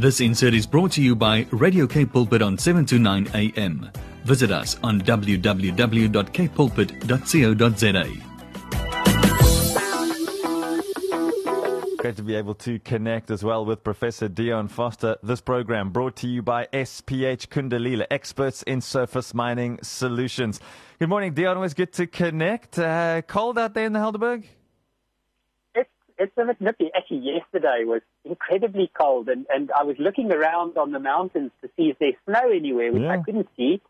This insert is brought to you by Radio K Pulpit on 7 to 9 a.m. Visit us on www.kpulpit.co.za. Great to be able to connect as well with Professor Dion Forster. This program brought to you by SPH Kundalila, experts in surface mining solutions. Good morning, Dion. Always good to connect. Uh, cold out there in the Helderberg? It's a bit nippy. Actually, yesterday was incredibly cold, and, and I was looking around on the mountains to see if there's snow anywhere, which yeah. I couldn't see.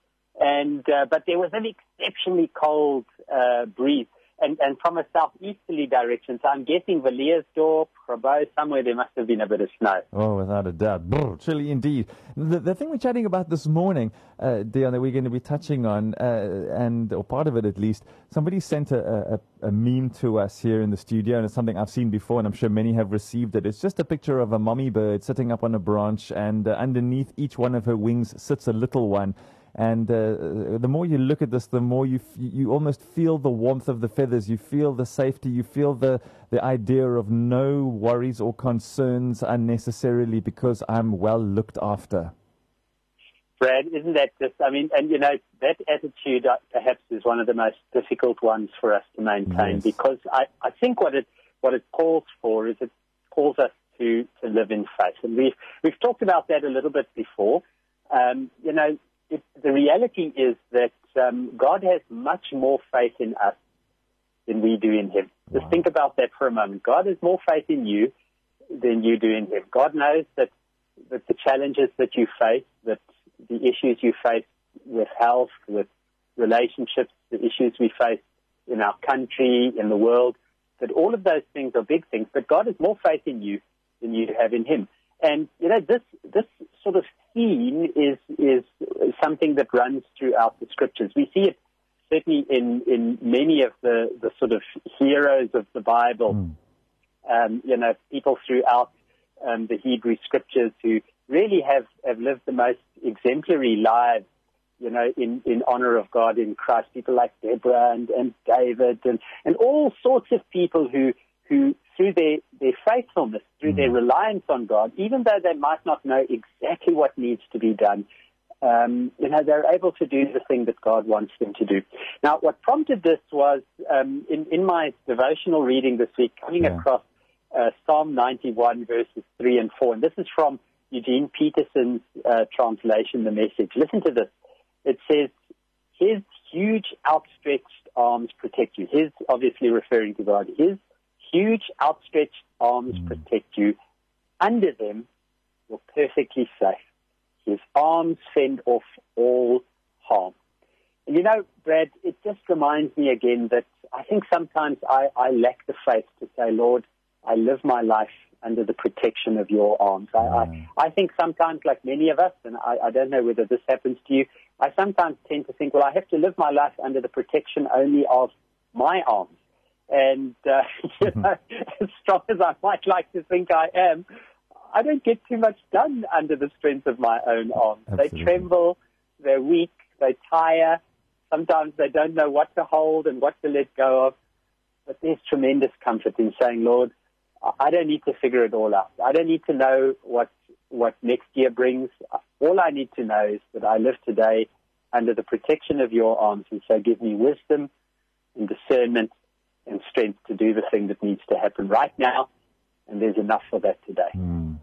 And uh, but there was an exceptionally cold uh, breeze and, and from a southeasterly direction. So I'm guessing Villiersdorp, Grabouw, somewhere there must have been a bit of snow. Oh, without a doubt. Brr, chilly indeed. The, the thing we're chatting about this morning, uh, Dion, that we're going to be touching on, uh, and or part of it at least, somebody sent a, a, a, meme to us here in the studio, and it's something I've seen before, and I'm sure many have received it. It's just a picture of a mummy bird sitting up on a branch, and uh, underneath each one of her wings sits a little one. And uh, the more you look at this, the more you f- you almost feel the warmth of the feathers. You feel the safety. You feel the the idea of no worries or concerns unnecessarily because I'm well looked after. Brad, isn't that just? I mean, and you know that attitude uh, perhaps is one of the most difficult ones for us to maintain yes. because I, I think what it what it calls for is it calls us to to live in faith, and we've we've talked about that a little bit before. Um, you know, it, the reality is that um, God has much more faith in us than we do in Him. Wow. Just think about that for a moment. God has more faith in you than you do in Him. God knows that, that the challenges that you face, that the issues you face with health, with relationships, the issues we face in our country, in the world, that all of those things are big things, but God has more faith in you than you have in Him. And you know this this sort of theme is is something that runs throughout the scriptures. We see it certainly in in many of the the sort of heroes of the Bible. Mm. Um, you know, people throughout um, the Hebrew scriptures who really have have lived the most exemplary lives. You know, in, in honor of God in Christ, people like Deborah and, and David and, and all sorts of people who who through their, their faithfulness, through mm. their reliance on God, even though they might not know exactly what needs to be done, um, you know, they're able to do the thing that God wants them to do. Now, what prompted this was um, in, in my devotional reading this week, coming yeah. across uh, Psalm 91, verses 3 and 4. And this is from Eugene Peterson's uh, translation, the message. Listen to this. It says, His huge outstretched arms protect you. His, obviously referring to God, His huge outstretched arms mm. protect you. Under them, you're perfectly safe. His arms fend off all harm. And you know, Brad, it just reminds me again that I think sometimes I, I lack the faith to say, Lord, I live my life under the protection of your arms. I, mm. I, I think sometimes, like many of us, and I, I don't know whether this happens to you, I sometimes tend to think, well, I have to live my life under the protection only of my arms. And, uh, you mm-hmm. know, as strong as I might like to think I am, I don't get too much done under the strength of my own arms. Absolutely. They tremble, they're weak, they tire. Sometimes they don't know what to hold and what to let go of. But there's tremendous comfort in saying, Lord, I don't need to figure it all out. I don't need to know what what next year brings. All I need to know is that I live today under the protection of your arms, and so give me wisdom and discernment and strength to do the thing that needs to happen right now, and there's enough for that today. Mm.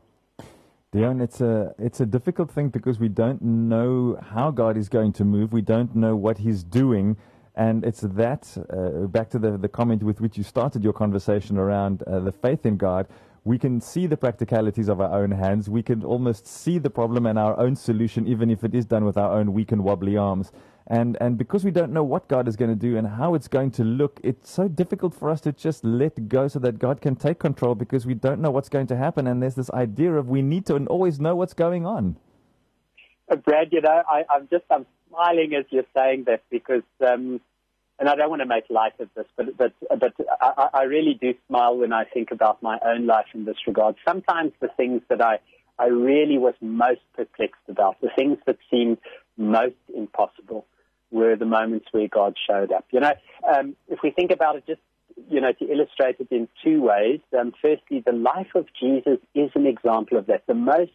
Dion, it's a it's a difficult thing because we don't know how God is going to move. We don't know what He's doing, and it's that uh, back to the the comment with which you started your conversation around uh, the faith in God. We can see the practicalities of our own hands. We can almost see the problem and our own solution, even if it is done with our own weak and wobbly arms. And, and because we don't know what God is going to do and how it's going to look, it's so difficult for us to just let go so that God can take control because we don't know what's going to happen. And there's this idea of we need to always know what's going on. Uh, Brad, you know, I, I'm just I'm smiling as you're saying that because, um, and I don't want to make light of this, but but but I, I really do smile when I think about my own life in this regard. Sometimes the things that I I really was most perplexed about, the things that seemed most impossible were the moments where God showed up. You know, um, if we think about it just, you know, to illustrate it in two ways. Um, firstly, the life of Jesus is an example of that. The most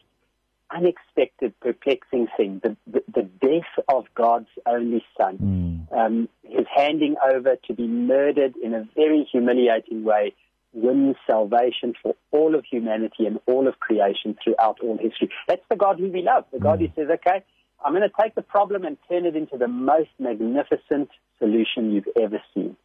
unexpected, perplexing thing the, the, the death of God's only Son, mm. um, his handing over to be murdered in a very humiliating way, wins salvation for all of humanity and all of creation throughout all history. That's the God who we love, the God mm. who says, okay, I'm going to take the problem and turn it into the most magnificent solution you've ever seen.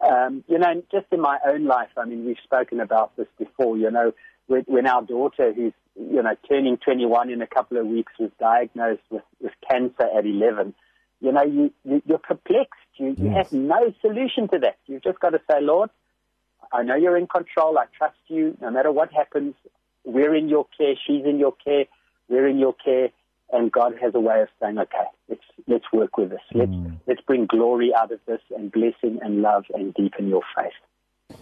Um, you know, just in my own life, I mean, we've spoken about this before, you know, when, when our daughter, who's, you know, turning 21 in a couple of weeks, was diagnosed with, with cancer at 11, you know, you, you, you're perplexed. You, you have no solution to that. You've just got to say, Lord, I know you're in control. I trust you. No matter what happens, we're in your care. She's in your care. We're in your care and God has a way of saying, okay, let's let's work with this. Let's mm. let's bring glory out of this and blessing and love and deepen your faith.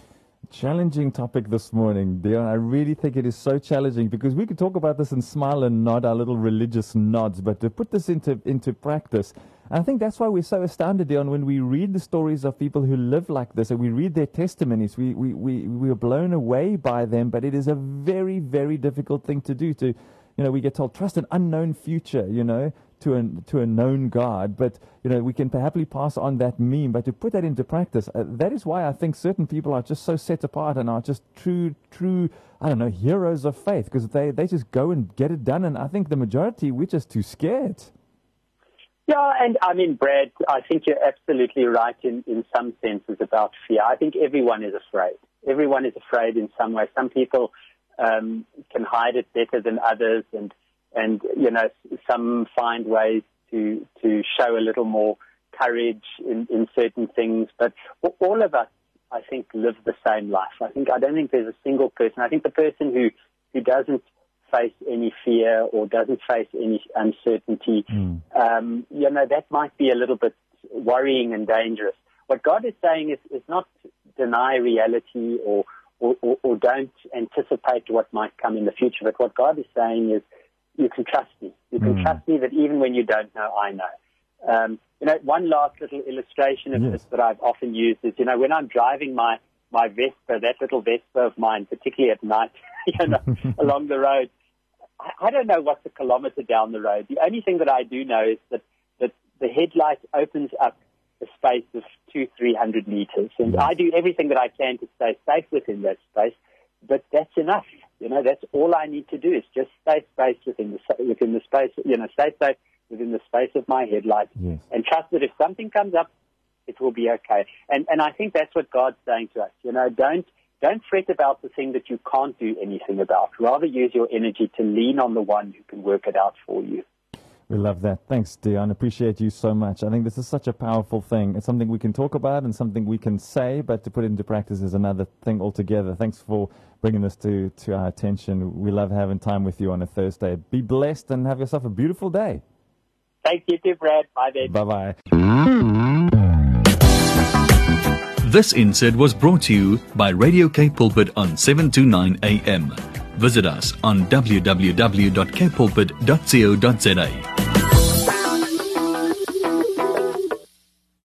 Challenging topic this morning, Dion. I really think it is so challenging because we could talk about this and smile and nod our little religious nods, but to put this into into practice, I think that's why we're so astounded, Dion, when we read the stories of people who live like this and we read their testimonies. We we we, we are blown away by them, but it is a very very difficult thing to do to you know, we get told trust an unknown future, you know, to a, to a known God. But, you know, we can perhaps pass on that meme, but to put that into practice, uh, that is why I think certain people are just so set apart and are just true, true, I don't know, heroes of faith because they, they just go and get it done. And I think the majority, we're just too scared. Yeah, and I mean, Brad, I think you're absolutely right in, in some senses about fear. I think everyone is afraid. Everyone is afraid in some way. Some people um, can hide it better than others, and and you know some find ways to to show a little more courage in, in certain things. But all of us, I think, live the same life. I think I don't think there's a single person. I think the person who who doesn't face any fear or doesn't face any uncertainty, mm. um, you know, that might be a little bit worrying and dangerous. What God is saying is, is not deny reality or or, or, or don't anticipate what might come in the future. But what God is saying is, you can trust me. You can mm. trust me that even when you don't know, I know. Um, you know, one last little illustration of yes. this that I've often used is, you know, when I'm driving my, my Vespa, that little Vespa of mine, particularly at night, you know, along the road, I, I don't know what's a kilometer down the road. The only thing that I do know is that, that the headlight opens up a space of two, three hundred meters. And I do everything that I can to stay safe within that space, but that's enough. You know, that's all I need to do is just stay safe within the within the space. You know, stay safe within the space of my headlight, yes. and trust that if something comes up, it will be okay. And and I think that's what God's saying to us. You know, don't don't fret about the thing that you can't do anything about. Rather use your energy to lean on the one who can work it out for you. We love that. Thanks, Dion. Appreciate you so much. I think this is such a powerful thing. It's something we can talk about and something we can say, but to put it into practice is another thing altogether. Thanks for bringing this to, to our attention. We love having time with you on a Thursday. Be blessed and have yourself a beautiful day. Thank you too, Brad. Bye, baby. Bye-bye. This insert was brought to you by Radio K Pulpit on 729 AM. Visit us on www.kpulpit.co.za.